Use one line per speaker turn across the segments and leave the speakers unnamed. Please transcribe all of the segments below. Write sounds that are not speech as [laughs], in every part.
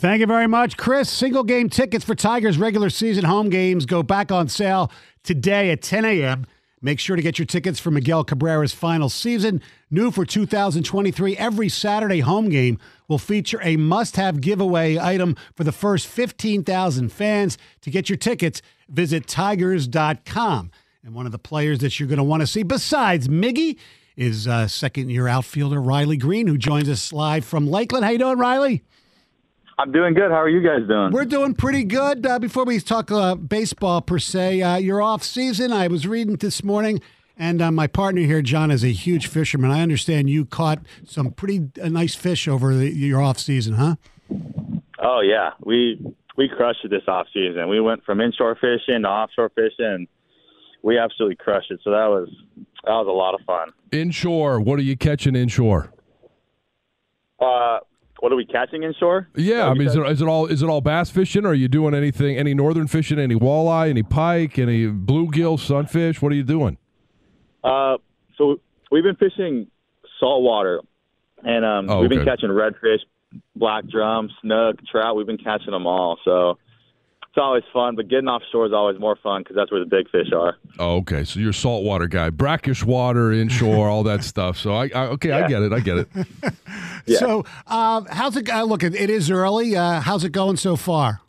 Thank you very much, Chris. Single game tickets for Tigers regular season home games go back on sale today at 10 a.m. Make sure to get your tickets for Miguel Cabrera's final season. New for 2023, every Saturday home game will feature a must have giveaway item for the first 15,000 fans. To get your tickets, visit Tigers.com. And one of the players that you're going to want to see, besides Miggy, is uh, second year outfielder Riley Greene, who joins us live from Lakeland. How you doing, Riley?
I'm doing good. How are you guys doing?
We're doing pretty good. Uh, before we talk uh, baseball per se, uh, you're off season. I was reading this morning, and uh, my partner here, John, is a huge fisherman. I understand you caught some pretty uh, nice fish over the, your off season, huh?
Oh yeah, we we crushed it this off season. We went from inshore fishing to offshore fishing. We absolutely crushed it. So that was that was a lot of fun.
Inshore, what are you catching inshore?
Uh, what are we catching inshore?
Yeah, I mean, is it, is it all is it all bass fishing? Or are you doing anything, any northern fishing, any walleye, any pike, any bluegill, sunfish? What are you doing?
Uh, so we've been fishing saltwater, and um,
Oh,
we've been
okay.
catching redfish, black drum, snook, trout. We've been catching them all. So it's always fun. But getting offshore is always more fun because that's where the big fish are.
Oh, okay. So you're a saltwater guy, brackish water, inshore, all that [laughs] stuff. So I, I okay, I get it. I get it. [laughs]
Yeah.
So, uh, how's it? Uh, look, it, it is early. Uh, how's it going so far?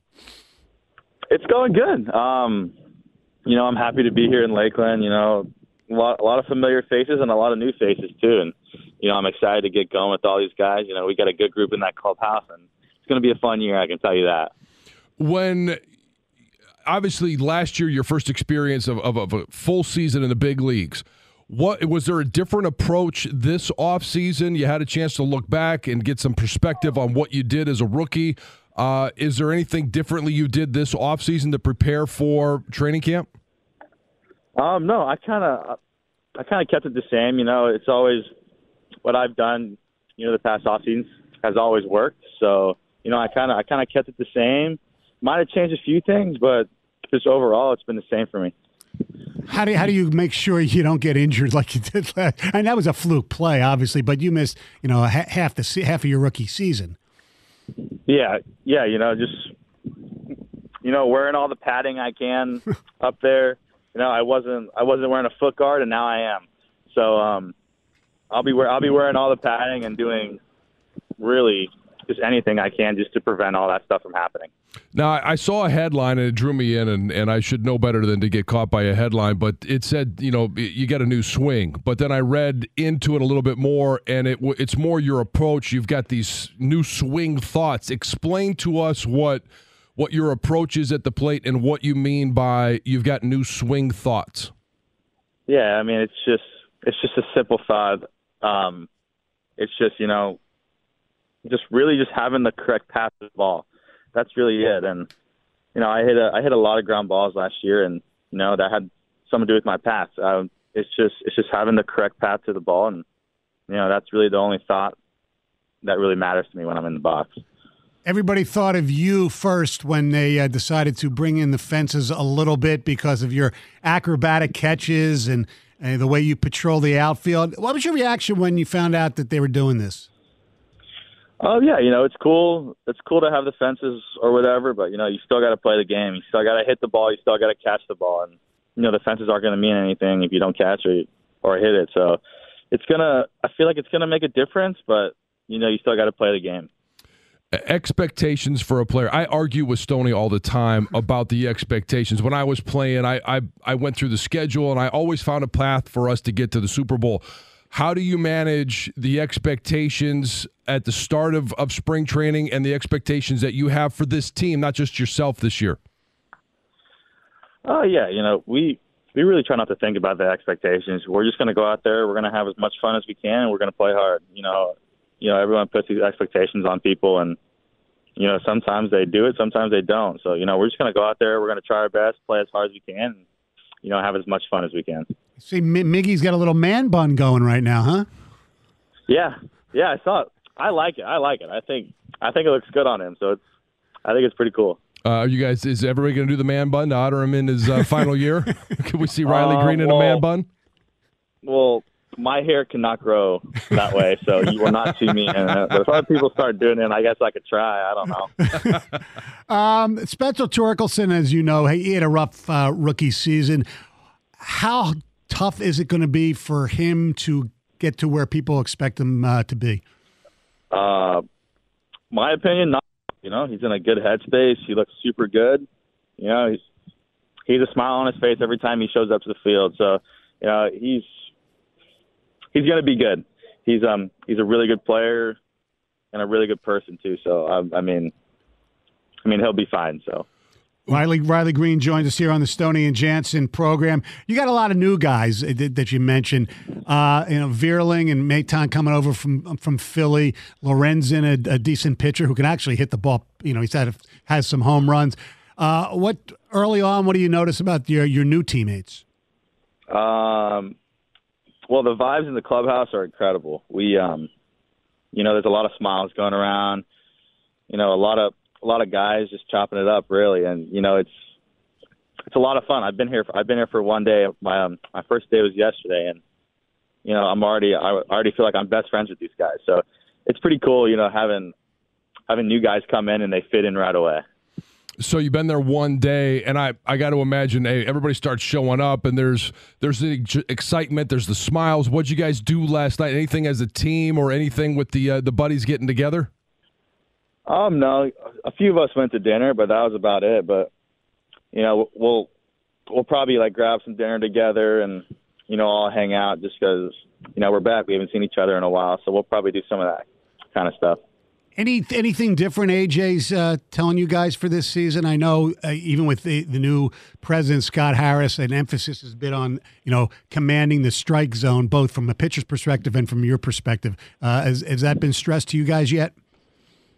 It's going good. Um, you know, I'm happy to be here in Lakeland. You know, a lot, a lot of familiar faces and a lot of new faces too. And you know, I'm excited to get going with all these guys. You know, we got a good group in that clubhouse, and it's going to be a fun year. I can tell you that.
When obviously last year your first experience of, of, of a full season in the big leagues. What was there a different approach this offseason? You had a chance to look back and get some perspective on what you did as a rookie. Uh, is there anything differently you did this offseason to prepare for training camp?
Um, no, I kind of, I kind of kept it the same. You know, it's always what I've done. You know, the past off seasons has always worked. So, you know, I kind of, I kind of kept it the same. Might have changed a few things, but just overall, it's been the same for me.
How do you, how do you make sure you don't get injured like you did last? And that was a fluke play, obviously, but you missed you know half the half of your rookie season.
Yeah, yeah, you know, just you know, wearing all the padding I can [laughs] up there. You know, I wasn't I wasn't wearing a foot guard, and now I am. So um, I'll be wear I'll be wearing all the padding and doing really just anything I can just to prevent all that stuff from happening.
Now, I I saw a headline and it drew me in, and, and I should know better than to get caught by a headline, but it said, you know, you get a new swing. But then I read into it a little bit more, and it it's more your approach. You've got these new swing thoughts. Explain to us what what your approach is at the plate and what you mean by you've got new swing thoughts.
Yeah, I mean it's just it's just a simple thought. Um, it's just you know, just really just having the correct path to the ball. That's really it. And you know, I hit a I hit a lot of ground balls last year, and you know that had something to do with my path. Um, it's just it's just having the correct path to the ball, and you know that's really the only thought that really matters to me when I'm in the box.
Everybody thought of you first when they uh, decided to bring in the fences a little bit because of your acrobatic catches and uh, the way you patrol the outfield. What was your reaction when you found out that they were doing this?
Oh yeah, you know it's cool. It's cool to have the fences or whatever, but you know you still got to play the game. You still got to hit the ball. You still got to catch the ball, and you know the fences aren't going to mean anything if you don't catch or or hit it. So it's gonna. I feel like it's gonna make a difference, but you know you still got to play the game.
expectations for a player. I argue with Stoney all the time about the expectations. When I was playing, I, I I went through the schedule and I always found a path for us to get to the Super Bowl. How do you manage the expectations at the start of, of spring training and the expectations that you have for this team, not just yourself this year?
Oh yeah, you know we we really try not to think about the expectations. We're just going to go out there. We're going to have as much fun as we can, and we're going to play hard. You know, you know everyone puts these expectations on people, and you know, sometimes they do it, sometimes they don't. So, you know, we're just going to go out there. We're going to try our best, play as hard as we can, and, you know, have as much fun as we can.
See, M- Miggy's got a little man bun going right now, huh?
Yeah, yeah, I saw it. I like it. I like it. I think I think it looks good on him. So it's I think it's pretty cool.
Uh, are you guys? Is everybody going to do the man bun to honor him in his uh, final year? [laughs] Can we see Riley
Uh,
Greene in
well-
a man bun?
Well, my hair cannot grow that way, so you will not see me in it. But if other people start doing it, I guess I could try. I don't know. [laughs]
Um, Spencer Torkelson, as you know, he had a rough uh, rookie season. How tough is it going to be for him to get to where people expect him uh, to be?
Uh, my opinion, not. You know, he's in a good headspace. He looks super good. You know, he's he's a smile on his face every time he shows up to the field. So, you know, he's he's going to be good. He's um he's a really good player and a really good person too. So, I, I mean, I mean he'll be fine. So.
Riley Riley Greene joins us here on the Stoney and Jansen program. You got a lot of new guys that, that you mentioned. Uh, you know, Vierling and Maton coming over from from Philly. Lorenzen, a, a decent pitcher who can actually hit the ball. You know, he's had has some home runs. Uh, what early on? What do you notice about your your new teammates?
Um, well, the vibes in the clubhouse are incredible. We, um, you know, there's a lot of smiles going around. You know, a lot of a lot of guys just chopping it up, really, and you know, it's it's a lot of fun. I've been here. For, I've been here for one day. My um, my first day was yesterday, and you know, I'm already I already feel like I'm best friends with these guys. So it's pretty cool, you know, having having new guys come in and they fit in right away.
So you've been there one day, and I, I got to imagine hey, everybody starts showing up, and there's there's the ex- excitement, there's the smiles. What'd you guys do last night? Anything as a team or anything with the uh, the buddies getting together?
Um, no, a few of us went to dinner, but that was about it. But you know, we'll we'll probably like grab some dinner together and you know all hang out just because you know we're back. We haven't seen each other in a while, so we'll probably do some of that kind of stuff.
Any anything different AJ's uh, telling you guys for this season? I know uh, even with the, the new president Scott Harris, an emphasis has been on you know commanding the strike zone, both from a pitcher's perspective and from your perspective. Uh, has, has that been stressed to you guys yet?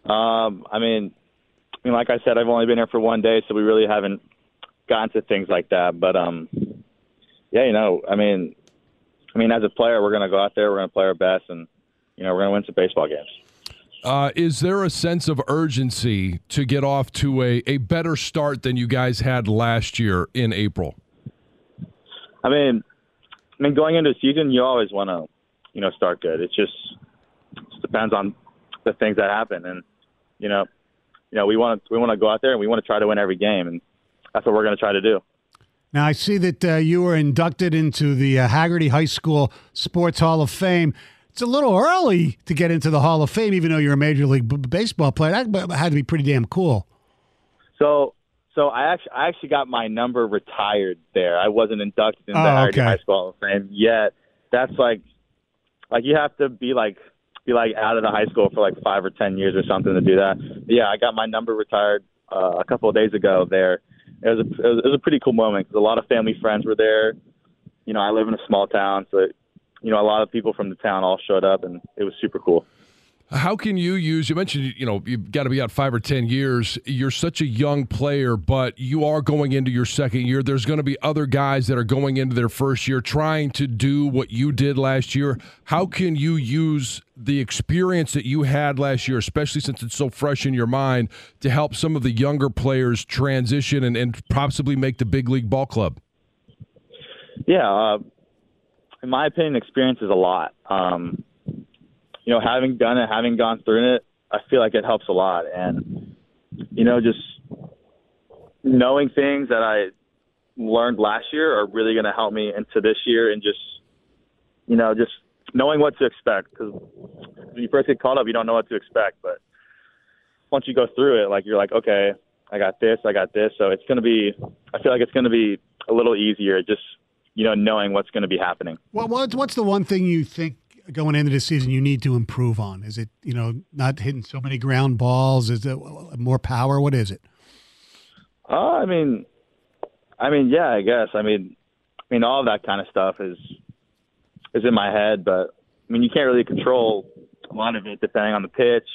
Um, I mean, I mean, like I said, I've only been here for one day, so we really haven't gotten to things like that. But um, yeah, you know, I mean, I mean, as a player, we're gonna go out there, we're gonna play our best, and you know, we're gonna win some baseball games.
Uh, is there a sense of urgency to get off to a, a better start than you guys had last year in April?
I mean, I mean, going into the season, you always want to, you know, start good. It just, it just depends on the things that happen, and you know, you know, we want to we want to go out there and we want to try to win every game, and that's what we're going to try to do.
Now I see that uh, you were inducted into the uh, Hagerty High School Sports Hall of Fame. It's a little early to get into the Hall of Fame, even though you're a Major League b- baseball player. That had to be pretty damn cool.
So, so I actually I actually got my number retired there. I wasn't inducted into
Oh,
the Hagerty
okay.
High School Hall of Fame yet. That's like, like you have to be like be like out of the high school for like five or ten years or something to do that. Yeah, I got my number retired uh, a couple of days ago there. It was a it was, it was a pretty cool moment because a lot of family friends were there. You know, I live in a small town, so you know a lot of people from the town all showed up, and it was super cool.
How can you use? You mentioned you know you've got to be out five or ten years. You're such a young player, but you are going into your second year. There's going to be other guys that are going into their first year trying to do what you did last year. How can you use the experience that you had last year, especially since it's so fresh in your mind, to help some of the younger players transition and, and possibly make the big league ball club?
Yeah, uh, in my opinion, experience is a lot. Um, you know, having done it, having gone through it, I feel like it helps a lot. And you know, just knowing things that I learned last year are really going to help me into this year, and just you know, just knowing what to expect. Because when you first get called up, you don't know what to expect, but once you go through it, like you're like, okay, I got this, I got this. So it's going to be. I feel like it's going to be a little easier. Just you know, knowing what's going to be happening.
Well, what's what's the one thing you think going into the season you need to improve on? Is it you know not hitting so many ground balls? Is it more power? What is it?
Uh, I mean, I mean, yeah, I guess. I mean, I mean, all of that kind of stuff is is in my head, but I mean, you can't really control a lot of it depending on the pitch.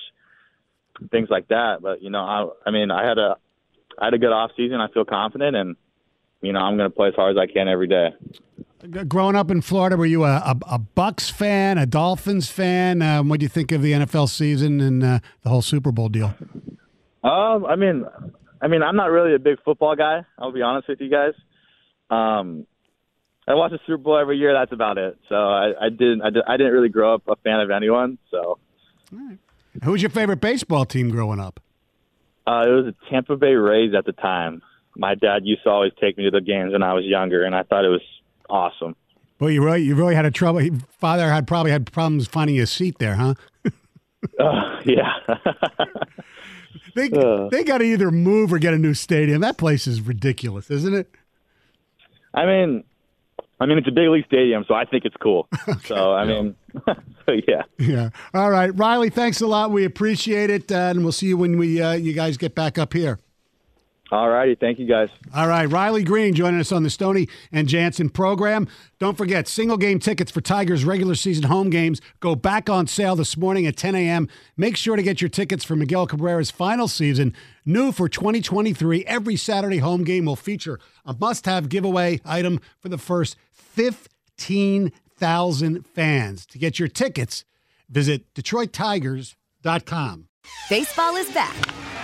things like that. But you know, I I mean, I had a I had a good off season. I feel confident, and you know, I'm going to play as hard as I can every day.
Growing up in Florida, were you a, a, a Bucks fan, a Dolphins fan? Um, what do you think of the NFL season and uh, the whole Super Bowl deal?
Um, I mean, I mean, I'm not really a big football guy. I'll be honest with you guys. Um, I watch the Super Bowl every year. That's about it. So I, I didn't. I, did, I didn't really grow up a fan of anyone. So.
Who was your favorite baseball team growing up?
Uh, it was the Tampa Bay Rays at the time. My dad used to always take me to the games when I was younger, and I thought it was awesome.
Well, you really, you really had a trouble. Father had probably had problems finding a seat there, huh? [laughs]
uh, yeah. [laughs]
they uh, they got to either move or get a new stadium. That place is ridiculous, isn't it?
I mean, I mean, it's a big league stadium, so I think it's cool. [laughs] okay. So, I mean, so yeah.
Yeah. All right, Riley. Thanks a lot. We appreciate it, uh, and we'll see you when we uh, you guys get back up here.
All righty. Thank you, guys.
All right. Riley Greene joining us on the Stoney and Jansen program. Don't forget, single game tickets for Tigers regular season home games go back on sale this morning at 10 a.m. Make sure to get your tickets for Miguel Cabrera's final season. New for 2023, every Saturday home game will feature a must have giveaway item for the first 15,000 fans. To get your tickets, visit DetroitTigers.com.
Baseball is back,